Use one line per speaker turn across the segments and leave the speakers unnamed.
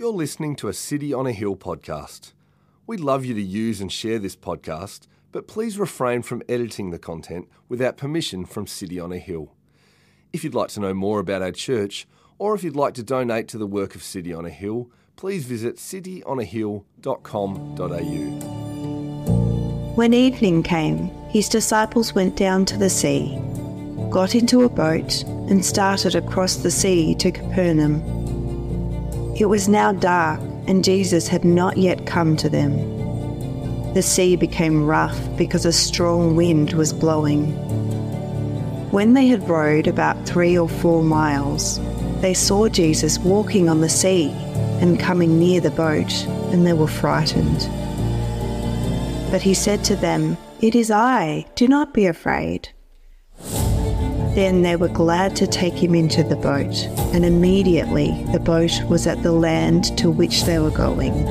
You're listening to a City on a Hill podcast. We'd love you to use and share this podcast, but please refrain from editing the content without permission from City on a Hill. If you'd like to know more about our church, or if you'd like to donate to the work of City on a Hill, please visit cityonahill.com.au.
When evening came, his disciples went down to the sea, got into a boat, and started across the sea to Capernaum. It was now dark, and Jesus had not yet come to them. The sea became rough because a strong wind was blowing. When they had rowed about three or four miles, they saw Jesus walking on the sea and coming near the boat, and they were frightened. But he said to them, It is I, do not be afraid. Then they were glad to take him into the boat, and immediately the boat was at the land to which they were going.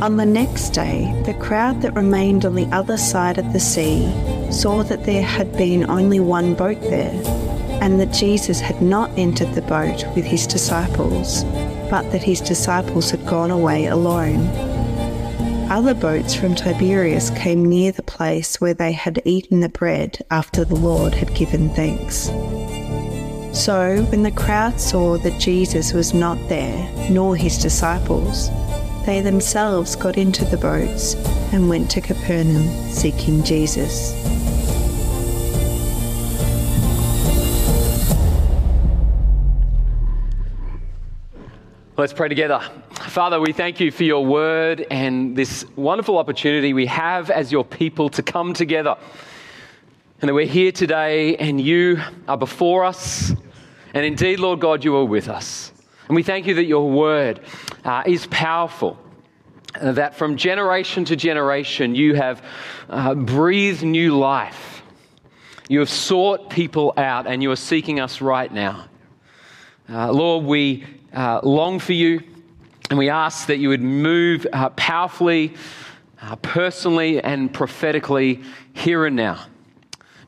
On the next day, the crowd that remained on the other side of the sea saw that there had been only one boat there, and that Jesus had not entered the boat with his disciples, but that his disciples had gone away alone. Other boats from Tiberias came near the place where they had eaten the bread after the Lord had given thanks. So, when the crowd saw that Jesus was not there, nor his disciples, they themselves got into the boats and went to Capernaum seeking Jesus.
Let's pray together. Father, we thank you for your word and this wonderful opportunity we have as your people to come together. And that we're here today and you are before us. And indeed, Lord God, you are with us. And we thank you that your word uh, is powerful. uh, that from generation to generation you have uh, breathed new life. You have sought people out and you are seeking us right now. Uh, Lord, we uh, long for you and we ask that you would move uh, powerfully, uh, personally, and prophetically here and now.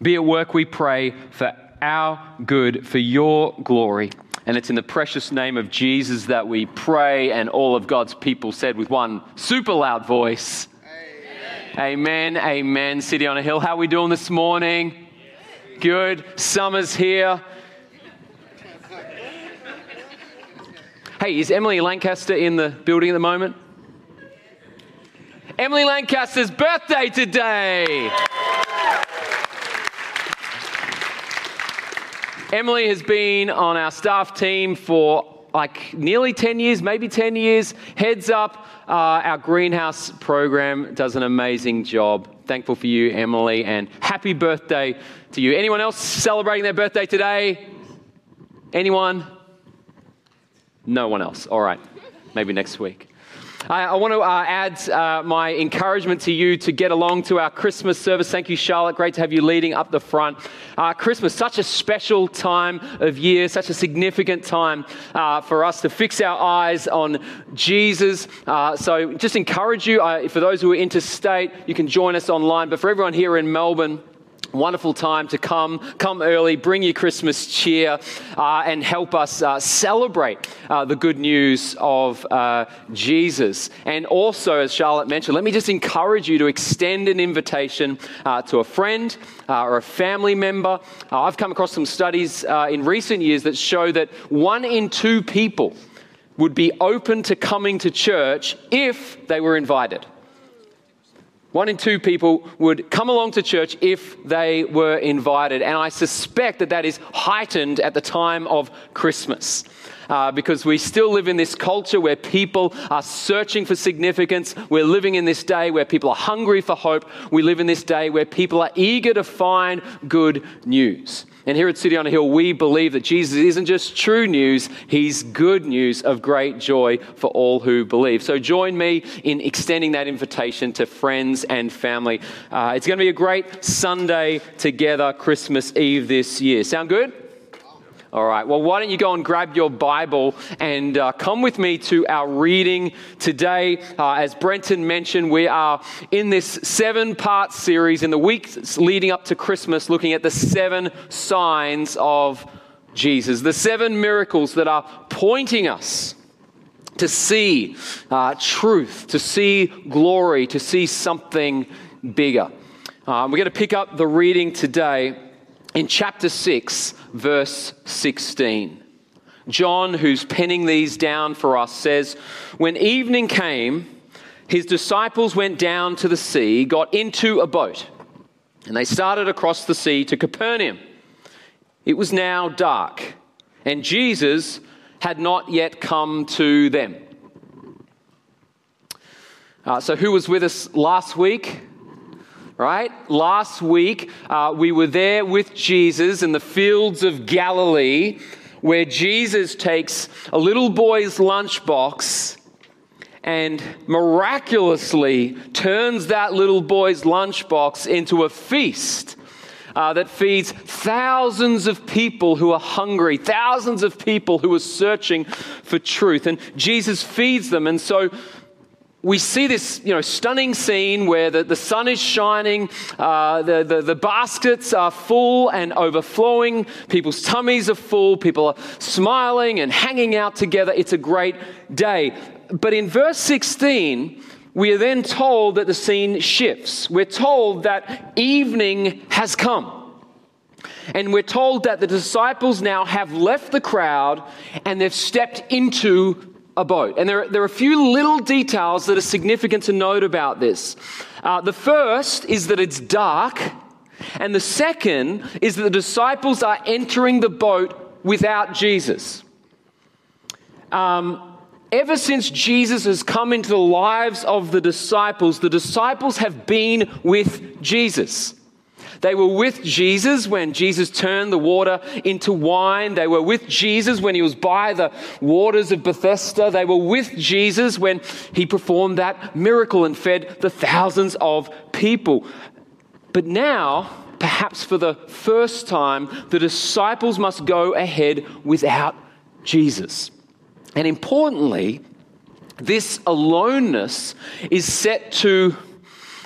Be at work, we pray, for our good, for your glory. And it's in the precious name of Jesus that we pray, and all of God's people said with one super loud voice Amen, amen. amen. City on a Hill, how are we doing this morning? Good. Summer's here. Hey, is Emily Lancaster in the building at the moment? Emily Lancaster's birthday today. Emily has been on our staff team for like nearly 10 years, maybe 10 years. Heads up, uh, our greenhouse program does an amazing job. Thankful for you, Emily, and happy birthday to you. Anyone else celebrating their birthday today? Anyone? No one else. All right, maybe next week. I, I want to uh, add uh, my encouragement to you to get along to our Christmas service. Thank you, Charlotte. Great to have you leading up the front. Uh, Christmas, such a special time of year, such a significant time uh, for us to fix our eyes on Jesus. Uh, so just encourage you, uh, for those who are interstate, you can join us online. But for everyone here in Melbourne, Wonderful time to come, come early, bring your Christmas cheer, uh, and help us uh, celebrate uh, the good news of uh, Jesus. And also, as Charlotte mentioned, let me just encourage you to extend an invitation uh, to a friend uh, or a family member. I've come across some studies in recent years that show that one in two people would be open to coming to church if they were invited. One in two people would come along to church if they were invited. And I suspect that that is heightened at the time of Christmas. Uh, because we still live in this culture where people are searching for significance. We're living in this day where people are hungry for hope. We live in this day where people are eager to find good news. And here at City on a Hill, we believe that Jesus isn't just true news, he's good news of great joy for all who believe. So join me in extending that invitation to friends and family. Uh, it's going to be a great Sunday together, Christmas Eve this year. Sound good? All right, well, why don't you go and grab your Bible and uh, come with me to our reading today. Uh, as Brenton mentioned, we are in this seven part series in the weeks leading up to Christmas, looking at the seven signs of Jesus, the seven miracles that are pointing us to see uh, truth, to see glory, to see something bigger. Um, we're going to pick up the reading today in chapter 6, verse 16. John, who's penning these down for us, says, When evening came, his disciples went down to the sea, got into a boat, and they started across the sea to Capernaum. It was now dark, and Jesus had not yet come to them. Uh, so, who was with us last week? Right? Last week, uh, we were there with Jesus in the fields of Galilee, where Jesus takes a little boy's lunchbox and miraculously turns that little boy's lunchbox into a feast uh, that feeds thousands of people who are hungry, thousands of people who are searching for truth. And Jesus feeds them. And so we see this you know, stunning scene where the, the sun is shining, uh, the, the, the baskets are full and overflowing, people's tummies are full, people are smiling and hanging out together. It's a great day. But in verse 16, we are then told that the scene shifts. We're told that evening has come. And we're told that the disciples now have left the crowd and they've stepped into a boat. And there, there are a few little details that are significant to note about this. Uh, the first is that it's dark, and the second is that the disciples are entering the boat without Jesus. Um, ever since Jesus has come into the lives of the disciples, the disciples have been with Jesus. They were with Jesus when Jesus turned the water into wine. They were with Jesus when he was by the waters of Bethesda. They were with Jesus when he performed that miracle and fed the thousands of people. But now, perhaps for the first time, the disciples must go ahead without Jesus. And importantly, this aloneness is set to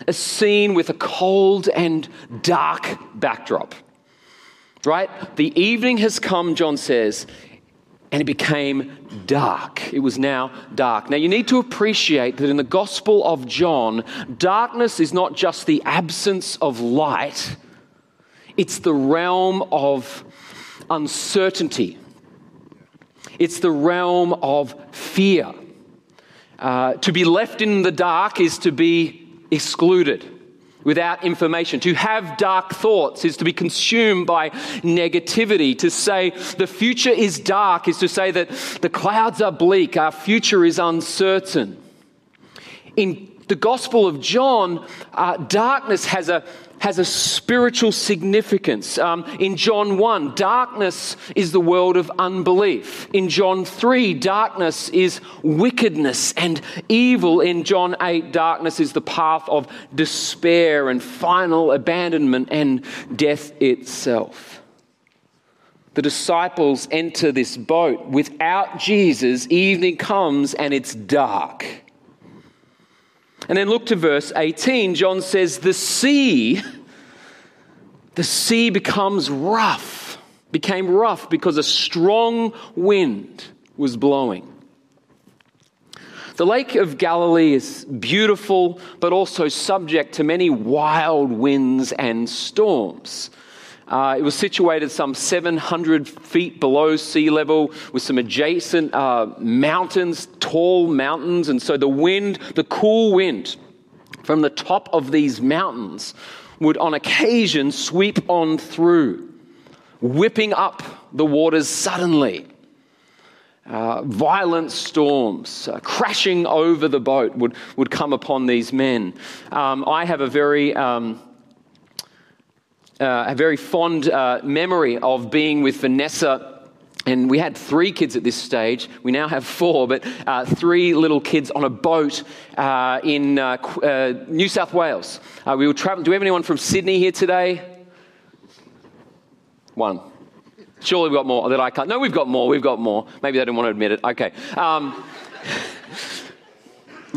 a scene with a cold and dark backdrop. Right? The evening has come, John says, and it became dark. It was now dark. Now, you need to appreciate that in the Gospel of John, darkness is not just the absence of light, it's the realm of uncertainty, it's the realm of fear. Uh, to be left in the dark is to be excluded without information. To have dark thoughts is to be consumed by negativity. To say the future is dark is to say that the clouds are bleak, our future is uncertain. In the Gospel of John, uh, darkness has a has a spiritual significance. Um, in John 1, darkness is the world of unbelief. In John 3, darkness is wickedness and evil. In John 8, darkness is the path of despair and final abandonment and death itself. The disciples enter this boat. Without Jesus, evening comes and it's dark. And then look to verse 18. John says, The sea, the sea becomes rough, became rough because a strong wind was blowing. The Lake of Galilee is beautiful, but also subject to many wild winds and storms. Uh, it was situated some 700 feet below sea level with some adjacent uh, mountains, tall mountains. And so the wind, the cool wind from the top of these mountains, would on occasion sweep on through, whipping up the waters suddenly. Uh, violent storms uh, crashing over the boat would, would come upon these men. Um, I have a very um, uh, a very fond uh, memory of being with Vanessa and we had three kids at this stage. We now have four, but uh, three little kids on a boat uh, in uh, uh New South Wales. Uh, we were traveling. Do we have anyone from Sydney here today? One. Surely we've got more that I can't. No, we've got more. We've got more. Maybe they didn't want to admit it. Okay. Um,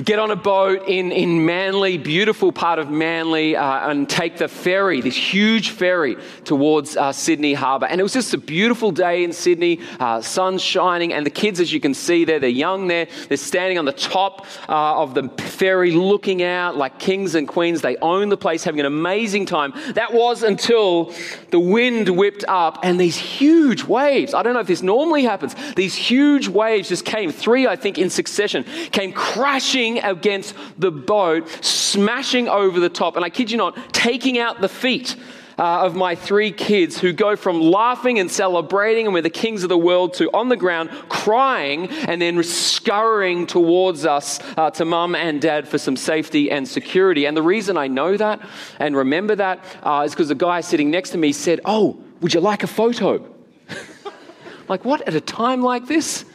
get on a boat in, in Manly, beautiful part of Manly, uh, and take the ferry, this huge ferry, towards uh, Sydney Harbour. And it was just a beautiful day in Sydney, uh, sun shining, and the kids, as you can see there, they're young there. They're standing on the top uh, of the ferry, looking out like kings and queens. They own the place, having an amazing time. That was until the wind whipped up and these huge waves. I don't know if this normally happens. These huge waves just came, three, I think, in succession, came crashing against the boat, smashing over the top, and I kid you not, taking out the feet. Uh, of my three kids who go from laughing and celebrating and we're the kings of the world to on the ground crying and then scurrying towards us uh, to mum and dad for some safety and security. And the reason I know that and remember that uh, is because the guy sitting next to me said, Oh, would you like a photo? like, what at a time like this?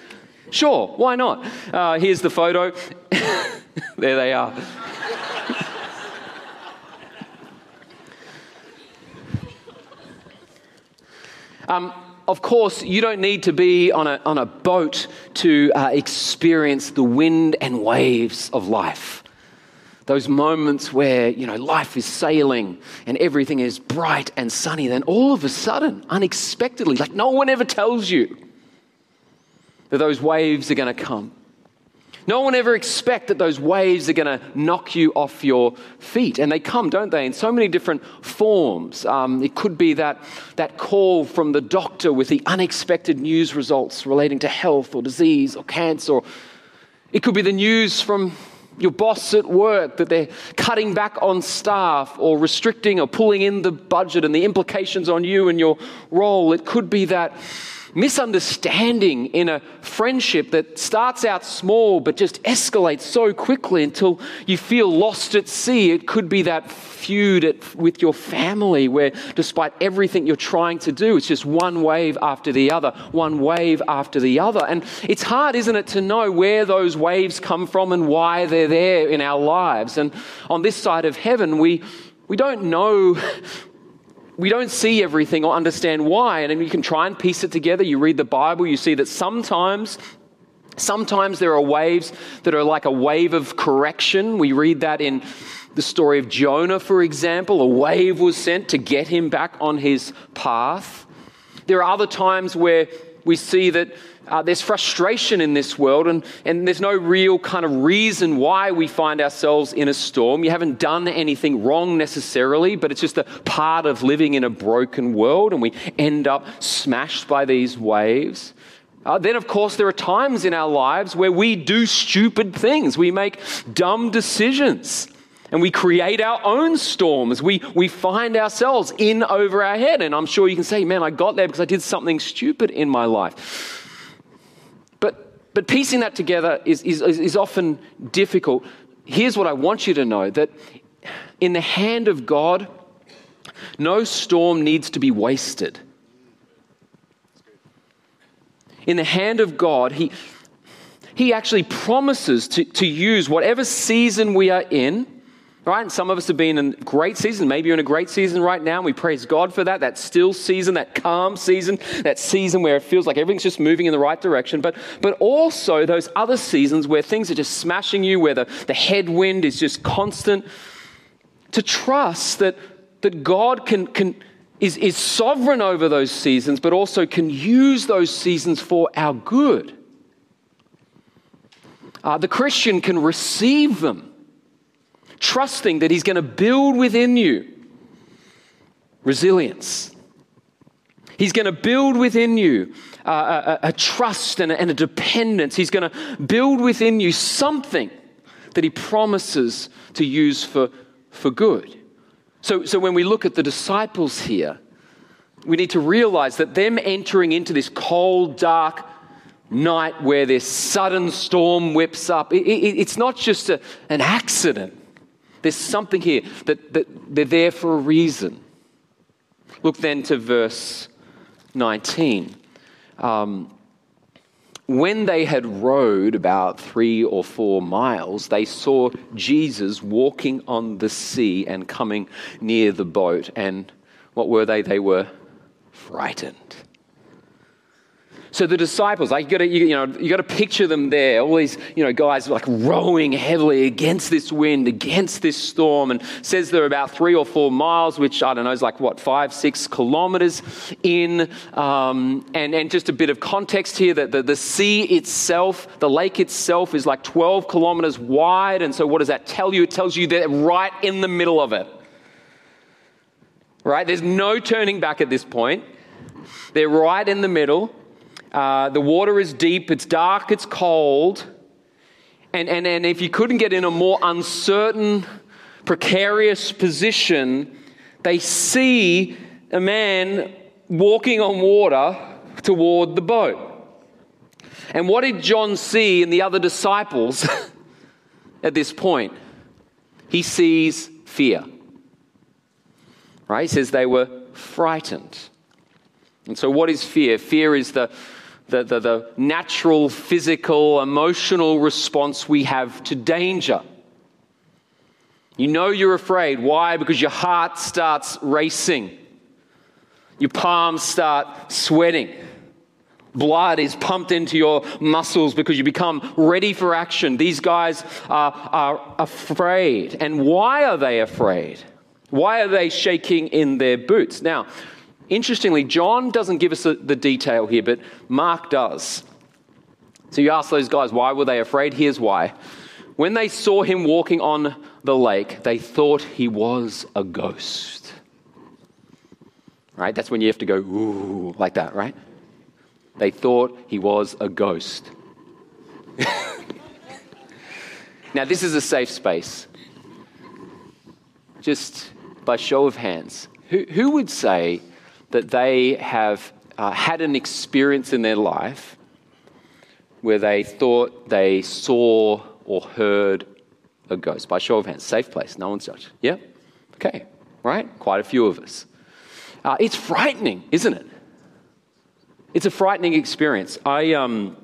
Sure, why not? Uh, here's the photo. there they are. um, of course, you don't need to be on a, on a boat to uh, experience the wind and waves of life. Those moments where, you know, life is sailing and everything is bright and sunny, then all of a sudden, unexpectedly, like no one ever tells you, that those waves are going to come. No one ever expect that those waves are going to knock you off your feet. And they come, don't they, in so many different forms. Um, it could be that, that call from the doctor with the unexpected news results relating to health or disease or cancer. Or it could be the news from your boss at work that they're cutting back on staff or restricting or pulling in the budget and the implications on you and your role. It could be that misunderstanding in a friendship that starts out small but just escalates so quickly until you feel lost at sea. It could be that feud at, with your family where, despite everything you're trying to do, it's just one wave after the other, one wave after the other. And it's hard, isn't it, to know where those waves come from and why they're there in our lives. And on this side of heaven, we we don't know we don't see everything or understand why. And you can try and piece it together. You read the Bible, you see that sometimes Sometimes there are waves that are like a wave of correction. We read that in the story of Jonah, for example. A wave was sent to get him back on his path. There are other times where we see that uh, there's frustration in this world, and, and there's no real kind of reason why we find ourselves in a storm. You haven't done anything wrong necessarily, but it's just a part of living in a broken world, and we end up smashed by these waves. Uh, then, of course, there are times in our lives where we do stupid things. We make dumb decisions and we create our own storms. We, we find ourselves in over our head. And I'm sure you can say, man, I got there because I did something stupid in my life. But piecing that together is, is, is often difficult. Here's what I want you to know that in the hand of God, no storm needs to be wasted. In the hand of God, He, he actually promises to, to use whatever season we are in Right? And some of us have been in great season. Maybe you're in a great season right now. And we praise God for that. That still season, that calm season, that season where it feels like everything's just moving in the right direction. But, but also those other seasons where things are just smashing you, where the, the headwind is just constant. To trust that, that God can, can, is, is sovereign over those seasons, but also can use those seasons for our good. Uh, the Christian can receive them trusting that He's going to build within you resilience. He's going to build within you uh, a, a, trust and a, and a dependence. He's going to build within you something that He promises to use for, for good. So, so when we look at the disciples here, we need to realize that them entering into this cold, dark night where this sudden storm whips up, it, it, it's not just a, an accident. There's something here that, that they're there for a reason. Look then to verse 19. Um, when they had rowed about three or four miles, they saw Jesus walking on the sea and coming near the boat. And what were they? They were frightened. So the disciples, like you got to, you, you, know, you got to picture them there. All these, you know, guys like rowing heavily against this wind, against this storm, and says they're about three or four miles, which I don't know is like what five, six kilometers in. Um, and and just a bit of context here that the, the sea itself, the lake itself, is like 12 kilometers wide. And so what does that tell you? It tells you they're right in the middle of it. Right? There's no turning back at this point. They're right in the middle. Uh, the water is deep, it's dark, it's cold. And, and, and if you couldn't get in a more uncertain, precarious position, they see a man walking on water toward the boat. And what did John see in the other disciples at this point? He sees fear. Right? He says they were frightened. And so, what is fear? Fear is the the, the, the natural, physical, emotional response we have to danger. You know you're afraid. Why? Because your heart starts racing, your palms start sweating. Blood is pumped into your muscles because you become ready for action. These guys are, are afraid. And why are they afraid? Why are they shaking in their boots? Now, Interestingly, John doesn't give us the detail here, but Mark does. So you ask those guys, why were they afraid? Here's why. When they saw him walking on the lake, they thought he was a ghost. Right? That's when you have to go, ooh, like that, right? They thought he was a ghost. now, this is a safe space. Just by show of hands, who, who would say that they have uh, had an experience in their life where they thought they saw or heard a ghost. By show of hands, safe place, no one's judged. Yeah? Okay, right? Quite a few of us. Uh, it's frightening, isn't it? It's a frightening experience. I, um,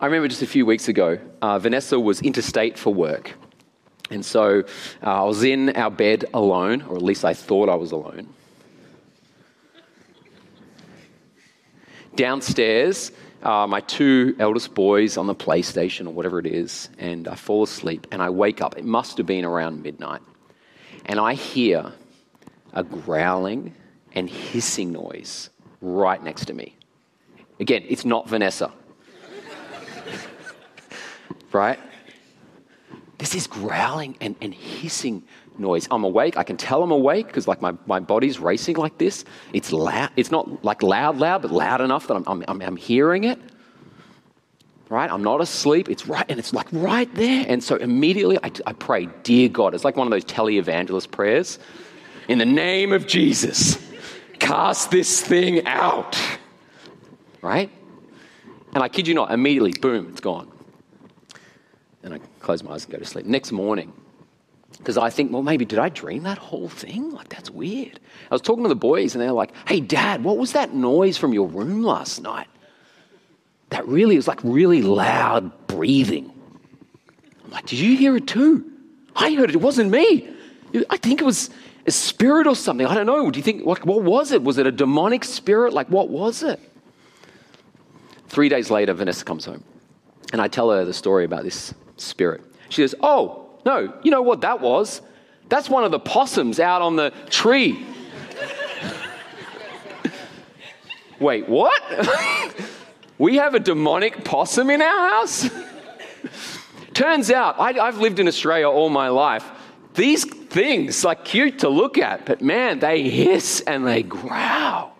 I remember just a few weeks ago, uh, Vanessa was interstate for work. And so uh, I was in our bed alone, or at least I thought I was alone. Downstairs, uh, my two eldest boys on the PlayStation or whatever it is, and I fall asleep and I wake up. It must have been around midnight. And I hear a growling and hissing noise right next to me. Again, it's not Vanessa. right? This is growling and, and hissing noise. I'm awake. I can tell I'm awake because like my, my body's racing like this. It's loud. It's not like loud, loud, but loud enough that I'm, I'm, I'm hearing it. Right? I'm not asleep. It's right, and it's like right there. And so immediately I, I pray, Dear God, it's like one of those televangelist prayers. In the name of Jesus, cast this thing out. Right? And I kid you not, immediately, boom, it's gone. And I close my eyes and go to sleep. Next morning, because I think, well, maybe did I dream that whole thing? Like, that's weird. I was talking to the boys, and they're like, hey, dad, what was that noise from your room last night? That really was like really loud breathing. I'm like, did you hear it too? I heard it. It wasn't me. I think it was a spirit or something. I don't know. Do you think, what, what was it? Was it a demonic spirit? Like, what was it? Three days later, Vanessa comes home, and I tell her the story about this spirit. She says, oh, no, you know what that was? That's one of the possums out on the tree. Wait, what? we have a demonic possum in our house? Turns out, I, have lived in Australia all my life. These things, like cute to look at, but man, they hiss and they growl.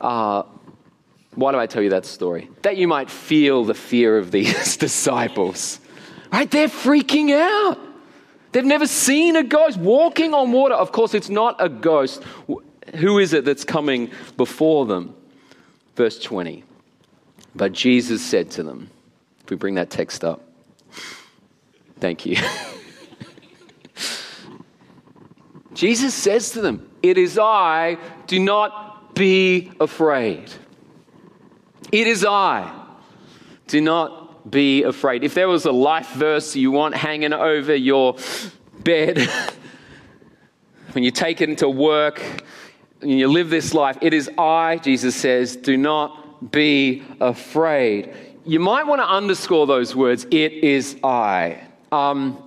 Uh, why do I tell you that story? That you might feel the fear of these disciples. Right? They're freaking out. They've never seen a ghost walking on water. Of course, it's not a ghost. Who is it that's coming before them? Verse 20. But Jesus said to them, if we bring that text up, thank you. Jesus says to them, It is I, do not be afraid. It is I, do not be afraid. If there was a life verse you want hanging over your bed, when you take it into work, and you live this life, it is I, Jesus says, do not be afraid. You might want to underscore those words, it is I. Um,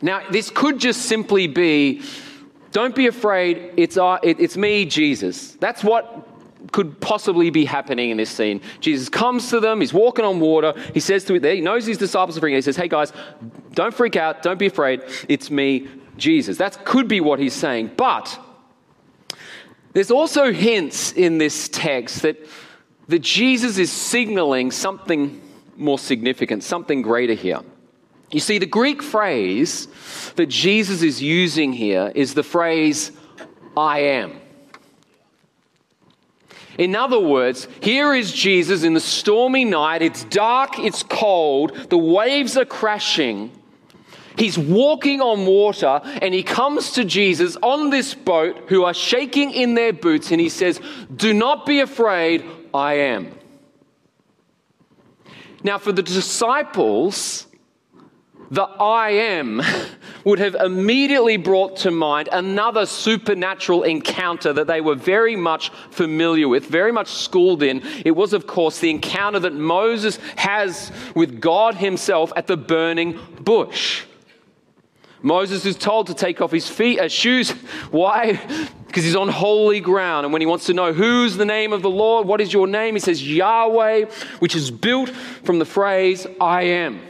now, this could just simply be, don't be afraid, it's, I, it, it's me, Jesus. That's what could possibly be happening in this scene. Jesus comes to them, he's walking on water, he says to them, he knows his disciples are freaking out. He says, Hey guys, don't freak out, don't be afraid, it's me, Jesus. That could be what he's saying. But there's also hints in this text that, that Jesus is signaling something more significant, something greater here. You see, the Greek phrase that Jesus is using here is the phrase, I am. In other words, here is Jesus in the stormy night. It's dark, it's cold, the waves are crashing. He's walking on water and he comes to Jesus on this boat who are shaking in their boots and he says, Do not be afraid, I am. Now, for the disciples, the I am would have immediately brought to mind another supernatural encounter that they were very much familiar with, very much schooled in. It was, of course, the encounter that Moses has with God himself at the burning bush. Moses is told to take off his feet, uh, shoes. Why? Because he's on holy ground. And when he wants to know who's the name of the Lord, what is your name, he says Yahweh, which is built from the phrase I am.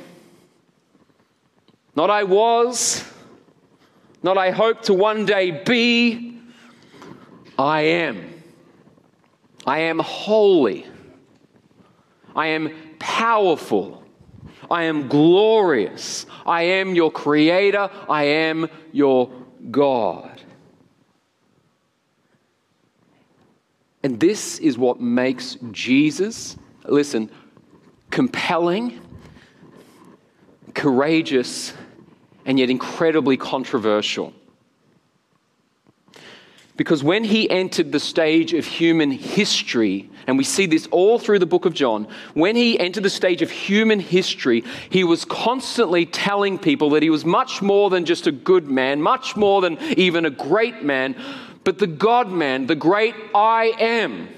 Not I was, not I hope to one day be. I am. I am holy. I am powerful. I am glorious. I am your creator. I am your God. And this is what makes Jesus, listen, compelling, courageous, and yet incredibly controversial. Because when he entered the stage of human history, and we see this all through the book of John, when he entered the stage of human history, he was constantly telling people that he was much more than just a good man, much more than even a great man, but the God man, the great I am.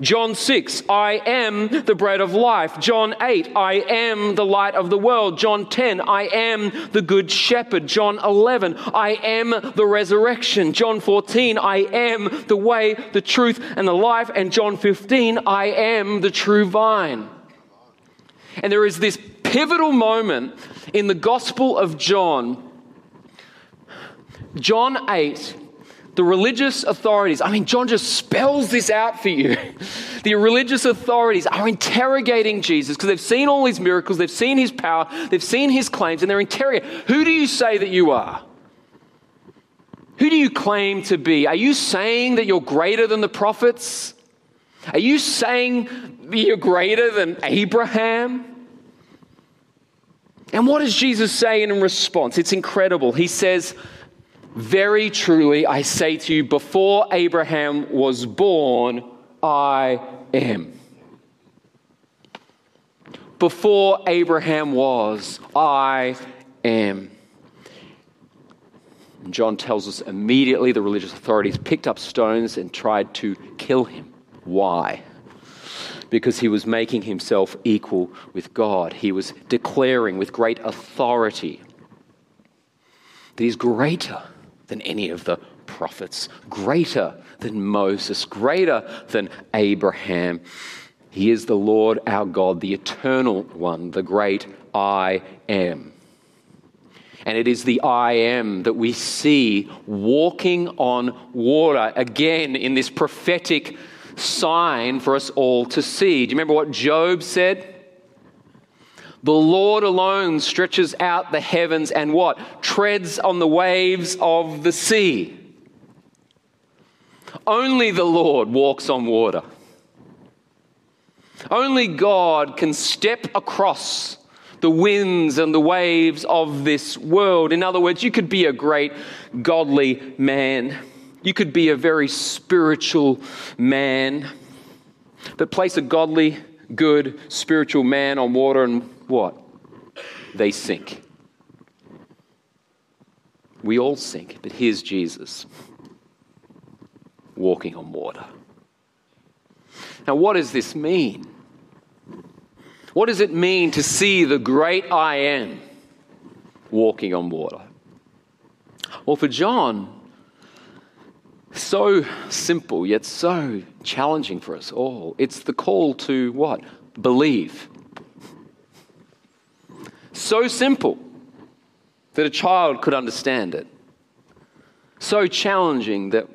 John 6, I am the bread of life. John 8, I am the light of the world. John 10, I am the good shepherd. John 11, I am the resurrection. John 14, I am the way, the truth, and the life. And John 15, I am the true vine. And there is this pivotal moment in the Gospel of John. John 8 the religious authorities, I mean, John just spells this out for you. The religious authorities are interrogating Jesus because they've seen all his miracles, they've seen his power, they've seen his claims, and they're interrogating Who do you say that you are? Who do you claim to be? Are you saying that you're greater than the prophets? Are you saying you're greater than Abraham? And what does Jesus say in response? It's incredible. He says, very truly, I say to you, before Abraham was born, I am. Before Abraham was, I am. And John tells us immediately the religious authorities picked up stones and tried to kill him. Why? Because he was making himself equal with God. He was declaring with great authority that he's greater than any of the prophets, greater than Moses, greater than Abraham. He is the Lord our God, the eternal one, the great I am. And it is the I am that we see walking on water again in this prophetic sign for us all to see. Do you remember what Job said? The Lord alone stretches out the heavens and what? Treads on the waves of the sea. Only the Lord walks on water. Only God can step across the winds and the waves of this world. In other words, you could be a great godly man. You could be a very spiritual man. But place a godly, good, spiritual man on water and what? They sink. We all sink, but here's Jesus. walking on water. Now, what does this mean? What does it mean to see the great I am walking on water? Well, for John, so simple yet so challenging for us all. It's the call to what? Believe. So simple that a child could understand it. So challenging that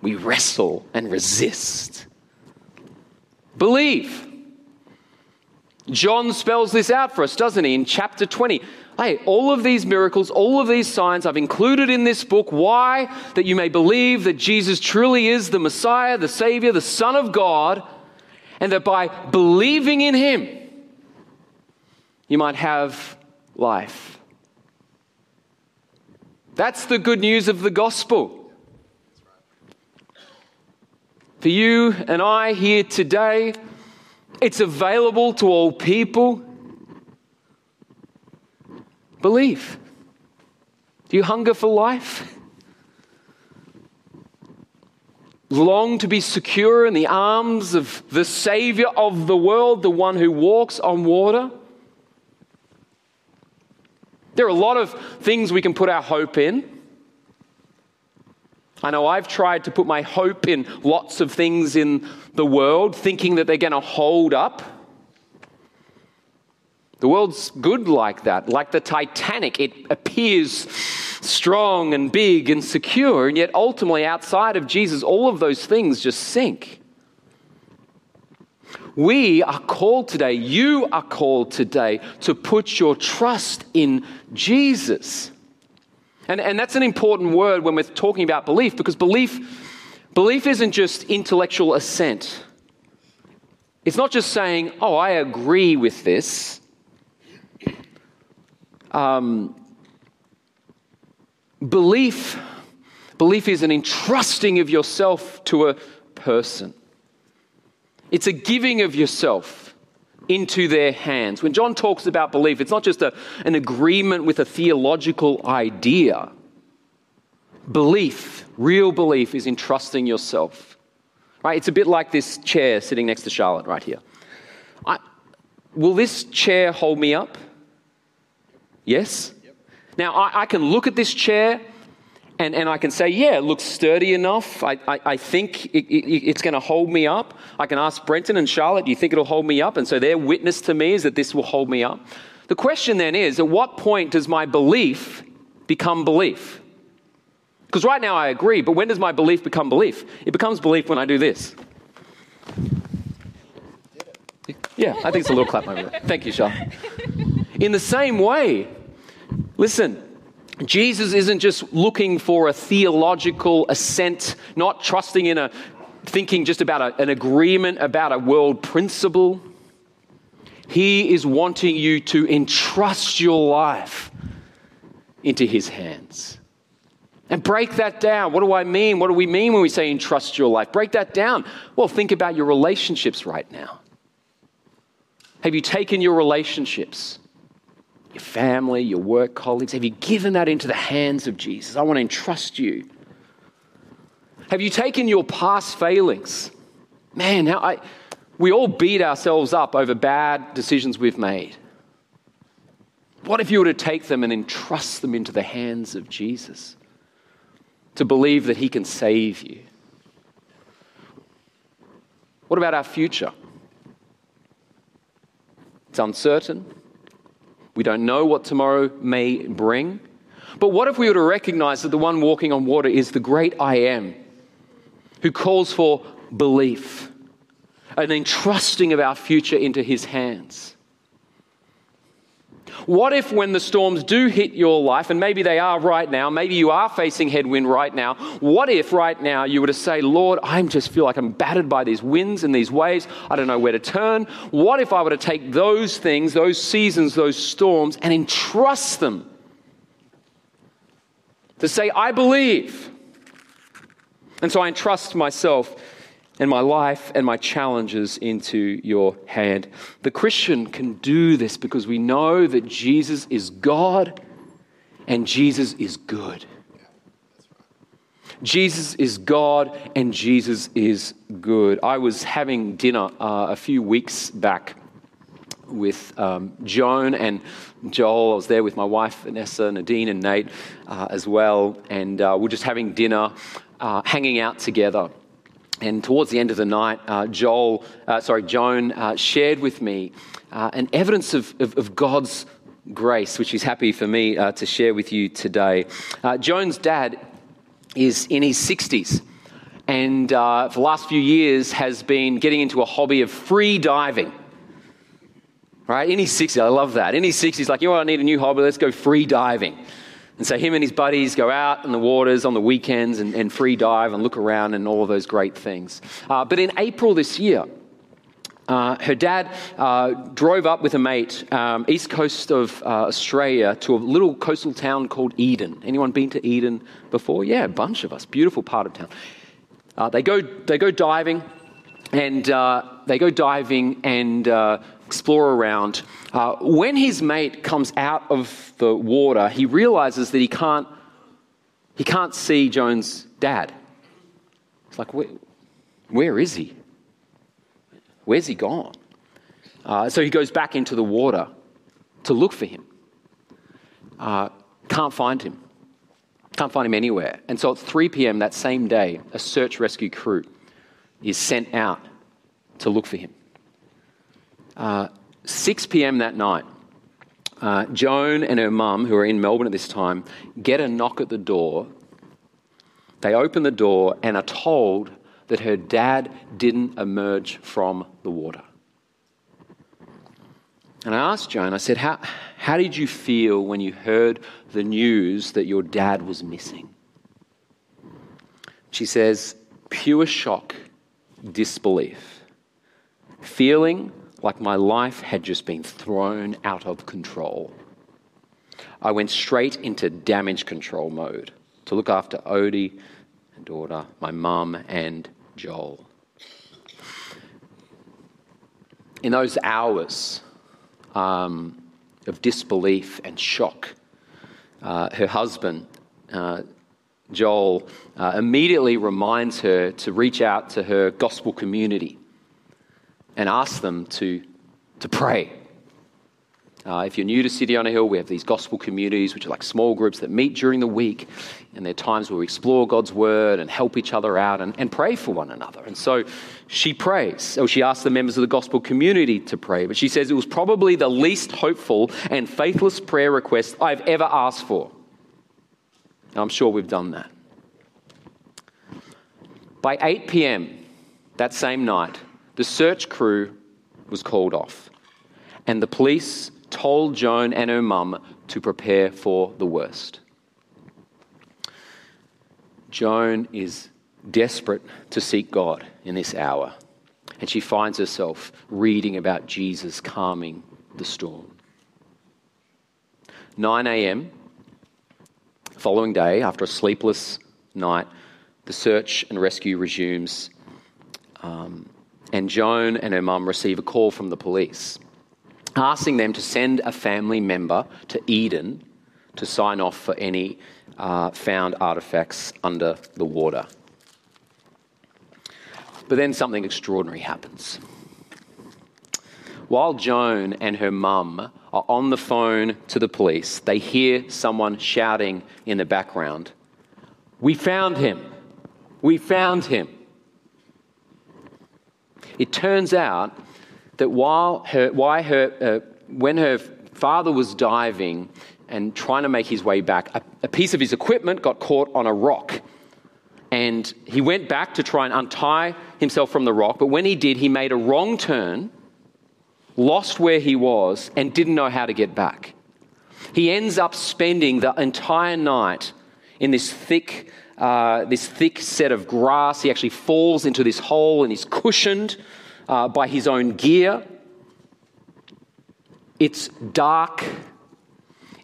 we wrestle and resist. Believe. John spells this out for us, doesn't he, in chapter 20? Hey, all of these miracles, all of these signs I've included in this book. Why? That you may believe that Jesus truly is the Messiah, the Savior, the Son of God, and that by believing in Him, you might have life. That's the good news of the gospel. For you and I here today, it's available to all people. Believe. Do you hunger for life? Long to be secure in the arms of the Savior of the world, the one who walks on water? There are a lot of things we can put our hope in. I know I've tried to put my hope in lots of things in the world, thinking that they're going to hold up. The world's good like that, like the Titanic. It appears strong and big and secure, and yet ultimately, outside of Jesus, all of those things just sink. We are called today, you are called today to put your trust in Jesus. And, and that's an important word when we're talking about belief because belief, belief isn't just intellectual assent. It's not just saying, oh, I agree with this um, belief, belief is an entrusting of yourself to a person. It's a giving of yourself into their hands. When John talks about belief, it's not just a, an agreement with a theological idea. Belief, real belief, is entrusting yourself. Right? It's a bit like this chair sitting next to Charlotte right here. I, will this chair hold me up? Yes? Now, I, I, can look at this chair and, and I can say, yeah, it looks sturdy enough. I, I, I think it, it, it's going to hold me up. I can ask Brenton and Charlotte, do you think it'll hold me up? And so their witness to me is that this will hold me up. The question then is, at what point does my belief become belief? Because right now I agree, but when does my belief become belief? It becomes belief when I do this. Yeah, I think it's a little clap over there. Thank you, Charlotte. In the same way, listen, Jesus isn't just looking for a theological assent, not trusting in a thinking just about a, an agreement about a world principle. He is wanting you to entrust your life into His hands. And break that down. What do I mean? What do we mean when we say entrust your life? Break that down. Well, think about your relationships right now. Have you taken your relationships your family, your work colleagues? Have you given that into the hands of Jesus? I want to entrust you. Have you taken your past failings? Man, how I, we all beat ourselves up over bad decisions we've made. What if you were to take them and entrust them into the hands of Jesus? To believe that He can save you. What about our future? It's uncertain. We don't know what tomorrow may bring. But what if we were to recognize that the one walking on water is the great I am, who calls for belief, and entrusting of our future into his hands? What if, when the storms do hit your life, and maybe they are right now, maybe you are facing headwind right now, what if right now you were to say, Lord, I just feel like I'm battered by these winds and these waves, I don't know where to turn? What if I were to take those things, those seasons, those storms, and entrust them? To say, I believe. And so I entrust myself and my life and my challenges into your hand. The Christian can do this because we know that Jesus is God and Jesus is good. Jesus is God and Jesus is good. I was having dinner uh, a few weeks back with um, Joan and Joel. I was there with my wife, Vanessa, Nadine, and Nate uh, as well. And uh, we're just having dinner, uh, hanging out together. And towards the end of the night, uh, Joel, uh, sorry, Joan uh, shared with me an evidence of, of, of, God's grace, which is happy for me to share with you today. Joan's dad is in his 60s and uh, for the last few years has been getting into a hobby of free diving. Right? In his 60s, I love that. In his 60s, like, you know what, I need a new hobby, let's go free diving. And so him and his buddies go out in the waters on the weekends and, and free dive and look around and all of those great things. Uh, but in April this year, uh, her dad uh, drove up with a mate, um, east coast of uh, Australia, to a little coastal town called Eden. Anyone been to Eden before? Yeah, a bunch of us. Beautiful part of town. Uh, they go they go diving, and uh, they go diving and uh, explore around. when his mate comes out of the water, he realizes that he can't he can't see Joan's dad. It's like, where, where is he? Where's he gone? Uh, so he goes back into the water to look for him. Uh, can't find him. Can't find him anywhere. And so at 3 p.m. that same day, a search rescue crew is sent out to look for him. Uh, 6 p.m. that night, uh, Joan and her mum, who are in Melbourne at this time, get a knock at the door. They open the door and are told that her dad didn't emerge from the water. And I asked Joan, I said, how, how did you feel when you heard the news that your dad was missing? She says, pure shock, disbelief, feeling like my life had just been thrown out of control. I went straight into damage control mode to look after Odie and daughter, my mum, and Joel. In those hours um, of disbelief and shock, uh, her husband, uh, Joel, uh, immediately reminds her to reach out to her gospel community and ask them to, to pray uh, if you're new to City on a Hill, we have these gospel communities, which are like small groups that meet during the week, and they're times where we explore God's word and help each other out and, and pray for one another. And so she prays, or she asks the members of the gospel community to pray, but she says it was probably the least hopeful and faithless prayer request I've ever asked for. And I'm sure we've done that. By 8 p.m. that same night, the search crew was called off, and the police told Joan and her mum to prepare for the worst. Joan is desperate to seek God in this hour, and she finds herself reading about Jesus calming the storm. 9 a.m., following day, after a sleepless night, the search and rescue resumes, um, and Joan and her mum receive a call from the police asking them to send a family member to Eden to sign off for any uh, found artifacts under the water. But then something extraordinary happens. While Joan and her mum are on the phone to the police, they hear someone shouting in the background, We found him! We found him! It turns out that while her, why her, uh, when her father was diving and trying to make his way back, a, a piece of his equipment got caught on a rock. And he went back to try and untie himself from the rock, but when he did, he made a wrong turn, lost where he was, and didn't know how to get back. He ends up spending the entire night in this thick, uh, this thick set of grass. He actually falls into this hole and he's cushioned uh, by his own gear. It's dark.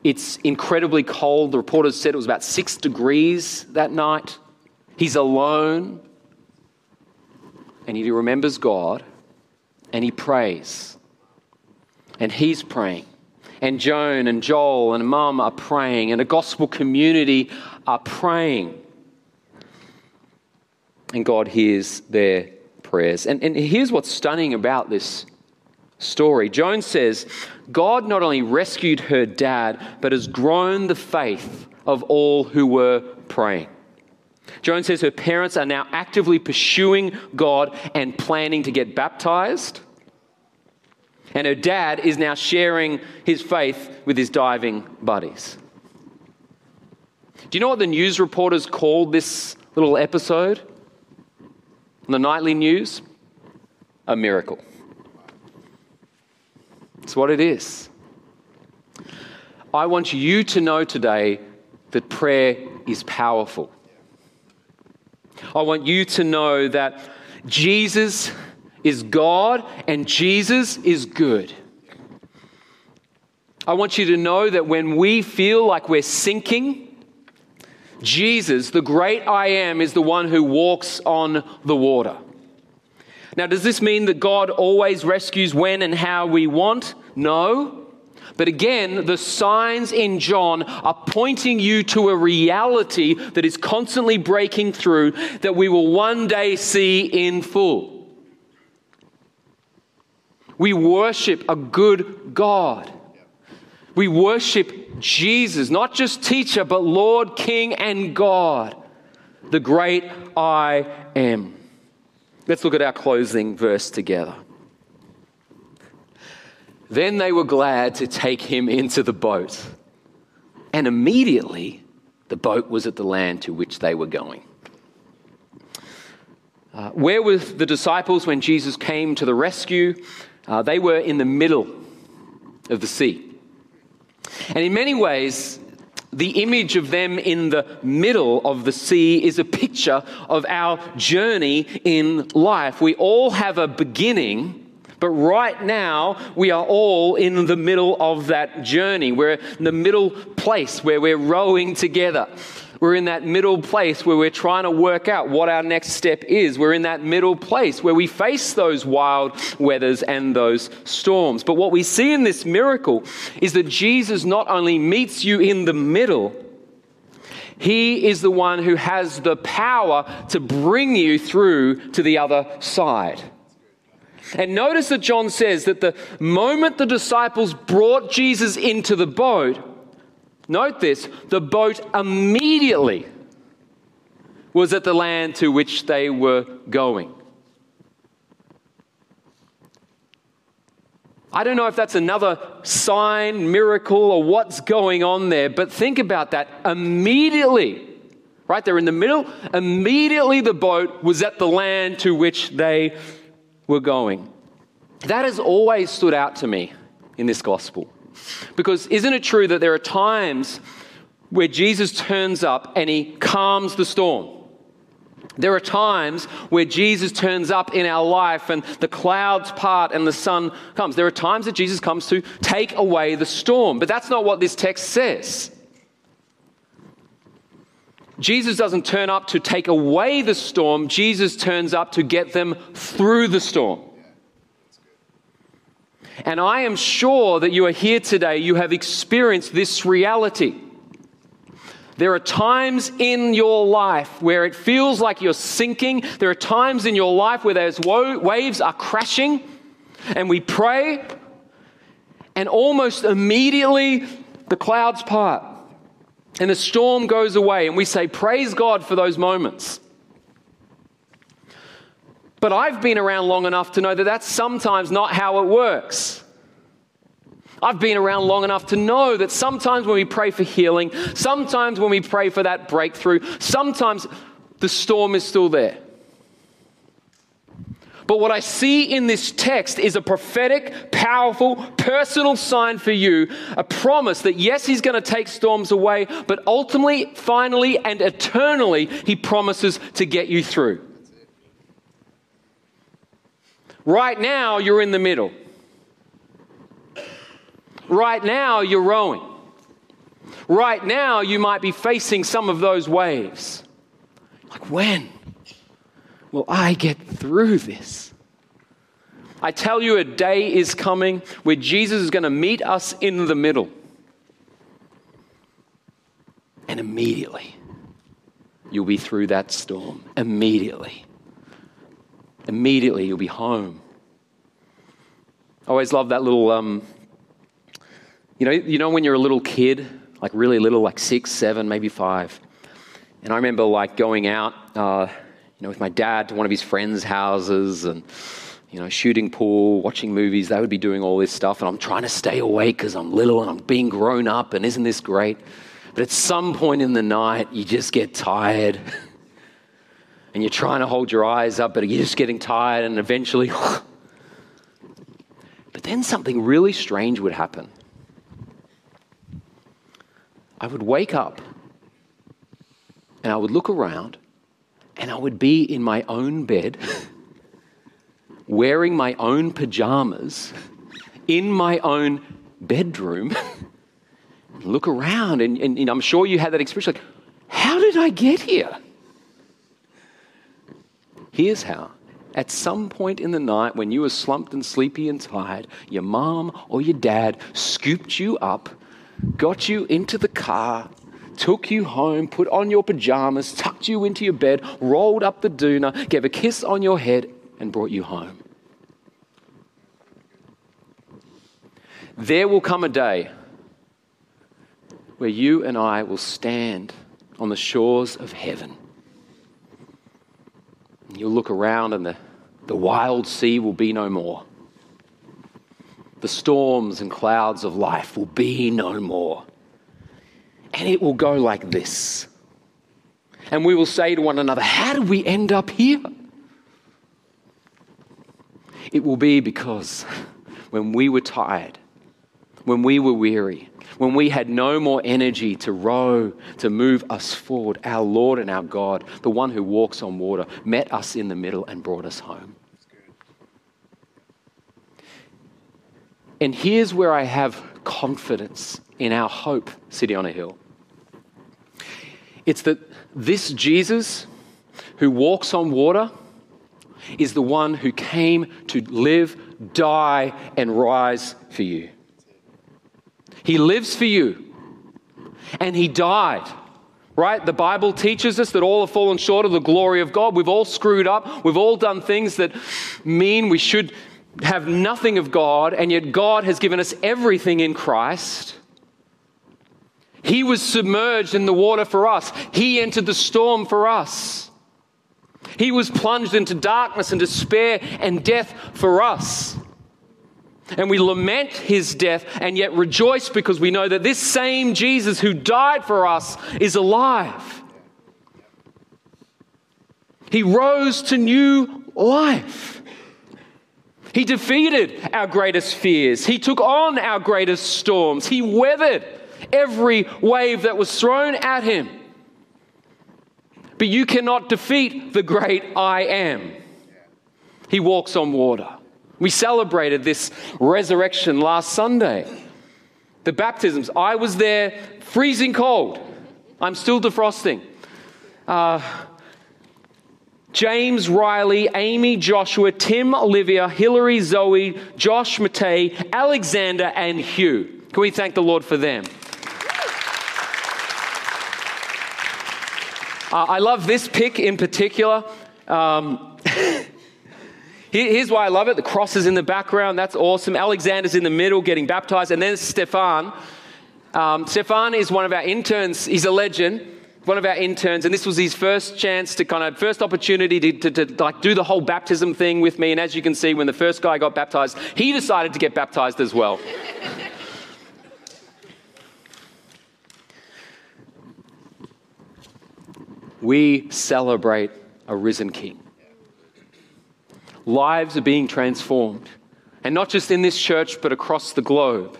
It's incredibly cold. The reporters said it was about six degrees that night. He's alone. And he remembers God and he prays. And he's praying. And Joan and Joel and Mum are praying. And a gospel community are praying. And God hears their prayers. And, and here's what's stunning about this story Joan says God not only rescued her dad, but has grown the faith of all who were praying. Joan says her parents are now actively pursuing God and planning to get baptized. And her dad is now sharing his faith with his diving buddies. Do you know what the news reporters called this little episode? The nightly news? A miracle. It's what it is. I want you to know today that prayer is powerful. I want you to know that Jesus is God and Jesus is good. I want you to know that when we feel like we're sinking, Jesus, the great I am, is the one who walks on the water. Now, does this mean that God always rescues when and how we want? No. But again, the signs in John are pointing you to a reality that is constantly breaking through that we will one day see in full. We worship a good God. We worship Jesus, not just teacher, but Lord, King, and God, the great I am. Let's look at our closing verse together. Then they were glad to take him into the boat. And immediately the boat was at the land to which they were going. Uh, where were the disciples when Jesus came to the rescue? Uh, they were in the middle of the sea. And in many ways, the image of them in the middle of the sea is a picture of our journey in life. We all have a beginning but right now, we are all in the middle of that journey. We're in the middle place where we're rowing together. We're in that middle place where we're trying to work out what our next step is. We're in that middle place where we face those wild weathers and those storms. But what we see in this miracle is that Jesus not only meets you in the middle, he is the one who has the power to bring you through to the other side. And notice that John says that the moment the disciples brought Jesus into the boat, note this, the boat immediately was at the land to which they were going. I don't know if that's another sign, miracle, or what's going on there, but think about that. Immediately, right there in the middle, immediately the boat was at the land to which they were going. That has always stood out to me in this gospel. Because isn't it true that there are times where Jesus turns up and he calms the storm? There are times where Jesus turns up in our life and the clouds part and the sun comes. There are times that Jesus comes to take away the storm. But that's not what this text says. Jesus doesn't turn up to take away the storm, Jesus turns up to get them through the storm. And I am sure that you are here today, you have experienced this reality. There are times in your life where it feels like you're sinking. There are times in your life where those waves are crashing, and we pray, and almost immediately the clouds part and the storm goes away, and we say, Praise God for those moments. But I've been around long enough to know that that's sometimes not how it works. I've been around long enough to know that sometimes when we pray for healing, sometimes when we pray for that breakthrough, sometimes the storm is still there. But what I see in this text is a prophetic, powerful, personal sign for you, a promise that yes, He's going to take storms away, but ultimately, finally, and eternally, He promises to get you through. Right now, you're in the middle. Right now, you're rowing. Right now, you might be facing some of those waves. Like, when? will I get through this? I tell you, a day is coming where Jesus is going to meet us in the middle. And immediately, you'll be through that storm. Immediately. Immediately, you'll be home. I always love that little, um, you know, you know when you're a little kid, like really little, like six, seven, maybe five. And I remember like going out, uh, you know, with my dad to one of his friends' houses and, you know, shooting pool, watching movies. They would be doing all this stuff, and I'm trying to stay awake because I'm little and I'm being grown up, and isn't this great? But at some point in the night, you just get tired. and you're trying to hold your eyes up, but you're just getting tired, and eventually. but then something really strange would happen. I would wake up and I would look around and I would be in my own bed, wearing my own pajamas, in my own bedroom. look around, and, and, and I'm sure you had that experience like, how did I get here? Here's how. At some point in the night, when you were slumped and sleepy and tired, your mom or your dad scooped you up, got you into the car, took you home, put on your pajamas, tucked you into your bed, rolled up the doona, gave a kiss on your head, and brought you home. There will come a day where you and I will stand on the shores of heaven. You'll look around and the, the wild sea will be no more. The storms and clouds of life will be no more. And it will go like this. And we will say to one another, How did we end up here? It will be because when we were tired, when we were weary, when we had no more energy to row, to move us forward, our Lord and our God, the one who walks on water, met us in the middle and brought us home. And here's where I have confidence in our hope, City on a Hill. It's that this Jesus who walks on water is the one who came to live, die, and rise for you. He lives for you. And he died. Right? The Bible teaches us that all have fallen short of the glory of God. We've all screwed up. We've all done things that mean we should have nothing of God, and yet God has given us everything in Christ. He was submerged in the water for us, He entered the storm for us. He was plunged into darkness and despair and death for us. And we lament his death and yet rejoice because we know that this same Jesus who died for us is alive. He rose to new life. He defeated our greatest fears. He took on our greatest storms. He weathered every wave that was thrown at him. But you cannot defeat the great I am. He walks on water. We celebrated this resurrection last Sunday. The baptisms, I was there freezing cold. I'm still defrosting. Uh, James, Riley, Amy, Joshua, Tim, Olivia, Hillary, Zoe, Josh, Matei, Alexander, and Hugh. Can we thank the Lord for them? Uh, I love this pic in particular. Um, Here's why I love it. The cross is in the background. That's awesome. Alexander's in the middle getting baptized. And then Stefan. Um, Stefan is one of our interns. He's a legend, one of our interns. And this was his first chance to kind of, first opportunity to, to, to like do the whole baptism thing with me. And as you can see, when the first guy got baptized, he decided to get baptized as well. we celebrate a risen king lives are being transformed. And not just in this church, but across the globe.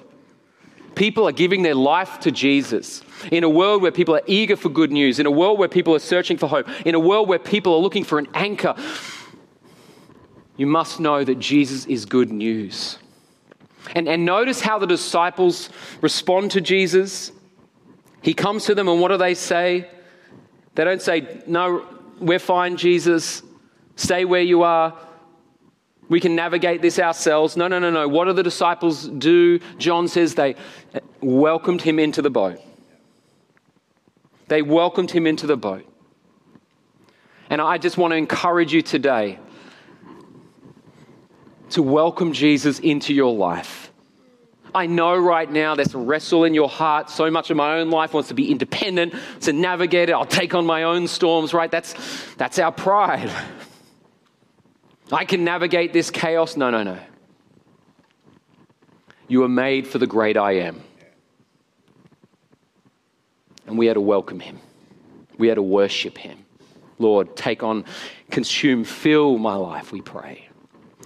People are giving their life to Jesus. In a world where people are eager for good news, in a world where people are searching for hope, in a world where people are looking for an anchor, you must know that Jesus is good news. And, and notice how the disciples respond to Jesus. He comes to them, and what do they say? They don't say, No, we're fine, Jesus. Stay where you are. We can navigate this ourselves. No, no, no, no. What do the disciples do? John says they welcomed him into the boat. They welcomed him into the boat. And I just want to encourage you today to welcome Jesus into your life. I know right now there's a wrestle in your heart. So much of my own life wants to be independent, to navigate it. I'll take on my own storms, right? That's, that's our pride. I can navigate this chaos. No, no, no. You are made for the great I am. And we had to welcome him, we had to worship him. Lord, take on, consume, fill my life, we pray.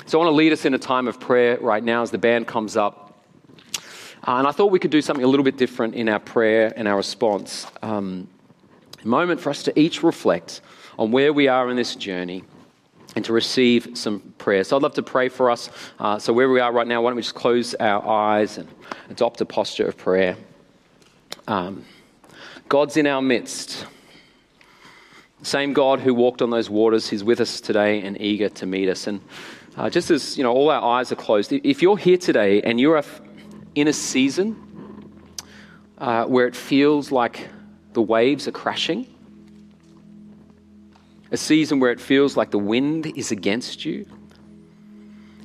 So I want to lead us in a time of prayer right now as the band comes up. Uh, and I thought we could do something a little bit different in our prayer and our response. Um, a moment for us to each reflect on where we are in this journey and to receive some prayer. So I'd love to pray for us. Uh, so where we are right now, why don't we just close our eyes and adopt a posture of prayer? Um, God's in our midst. Same God who walked on those waters, He's with us today and eager to meet us. And uh, just as you know, all our eyes are closed. If you're here today and you're in a season uh, where it feels like the waves are crashing, a season where it feels like the wind is against you,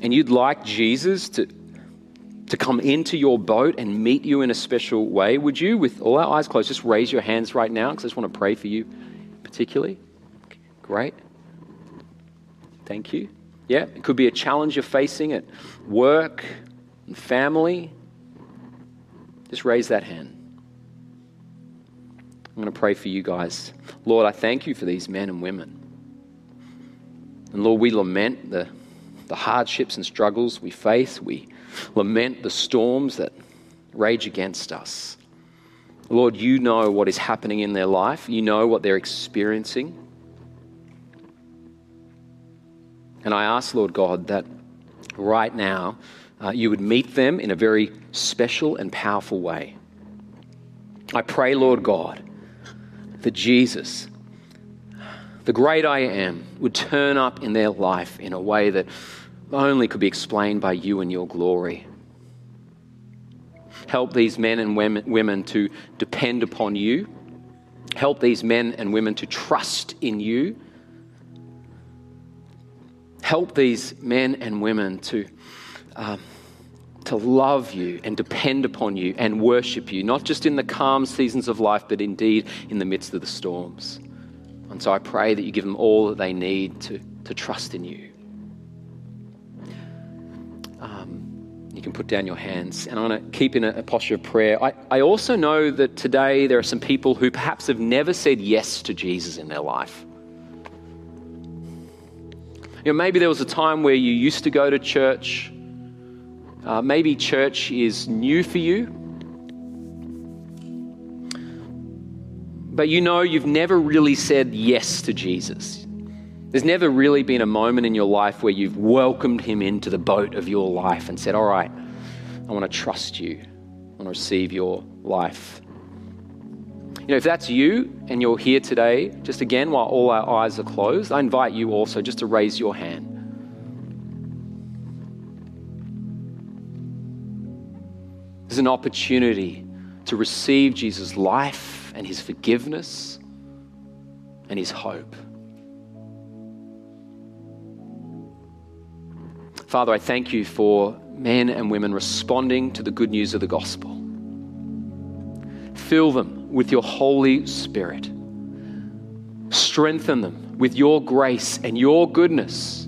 and you'd like Jesus to, to come into your boat and meet you in a special way, would you, with all our eyes closed, just raise your hands right now? Because I just want to pray for you particularly. Great. Thank you. Yeah, it could be a challenge you're facing at work and family. Just raise that hand. I'm going to pray for you guys. Lord, I thank you for these men and women. And Lord, we lament the, the hardships and struggles we face. We lament the storms that rage against us. Lord, you know what is happening in their life, you know what they're experiencing. And I ask, Lord God, that right now uh, you would meet them in a very special and powerful way. I pray, Lord God, that Jesus, the great I am, would turn up in their life in a way that only could be explained by you and your glory. Help these men and women to depend upon you. Help these men and women to trust in you. Help these men and women to, um, to love you and depend upon you and worship you, not just in the calm seasons of life, but indeed in the midst of the storms. And so I pray that you give them all that they need to, to trust in you. Um, you can put down your hands. And I want to keep in a, posture of prayer. I, I also know that today there are some people who perhaps have never said yes to Jesus in their life. You know, maybe there was a time where you used to go to church. Uh, maybe church is new for you. But you know you've never really said yes to Jesus. There's never really been a moment in your life where you've welcomed him into the boat of your life and said, All right, I want to trust you. I want to receive your life. You know, if that's you and you're here today, just again, while all our eyes are closed, I invite you also just to raise your hand. There's an opportunity to receive Jesus' life and his forgiveness and his hope. Father, I thank you for men and women responding to the good news of the gospel. Fill them with your Holy Spirit. Strengthen them with your grace and your goodness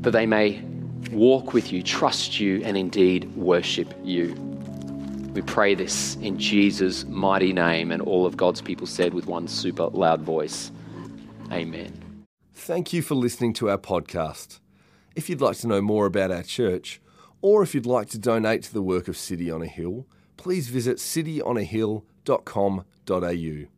that they may walk with you, trust you, and indeed worship you. We pray this in Jesus' mighty name, and all of God's people said with one super loud voice, Amen.
Thank you for listening to our podcast. If you'd like to know more about our church, or if you'd like to donate to the work of City on a Hill, please visit cityonahill.com.au.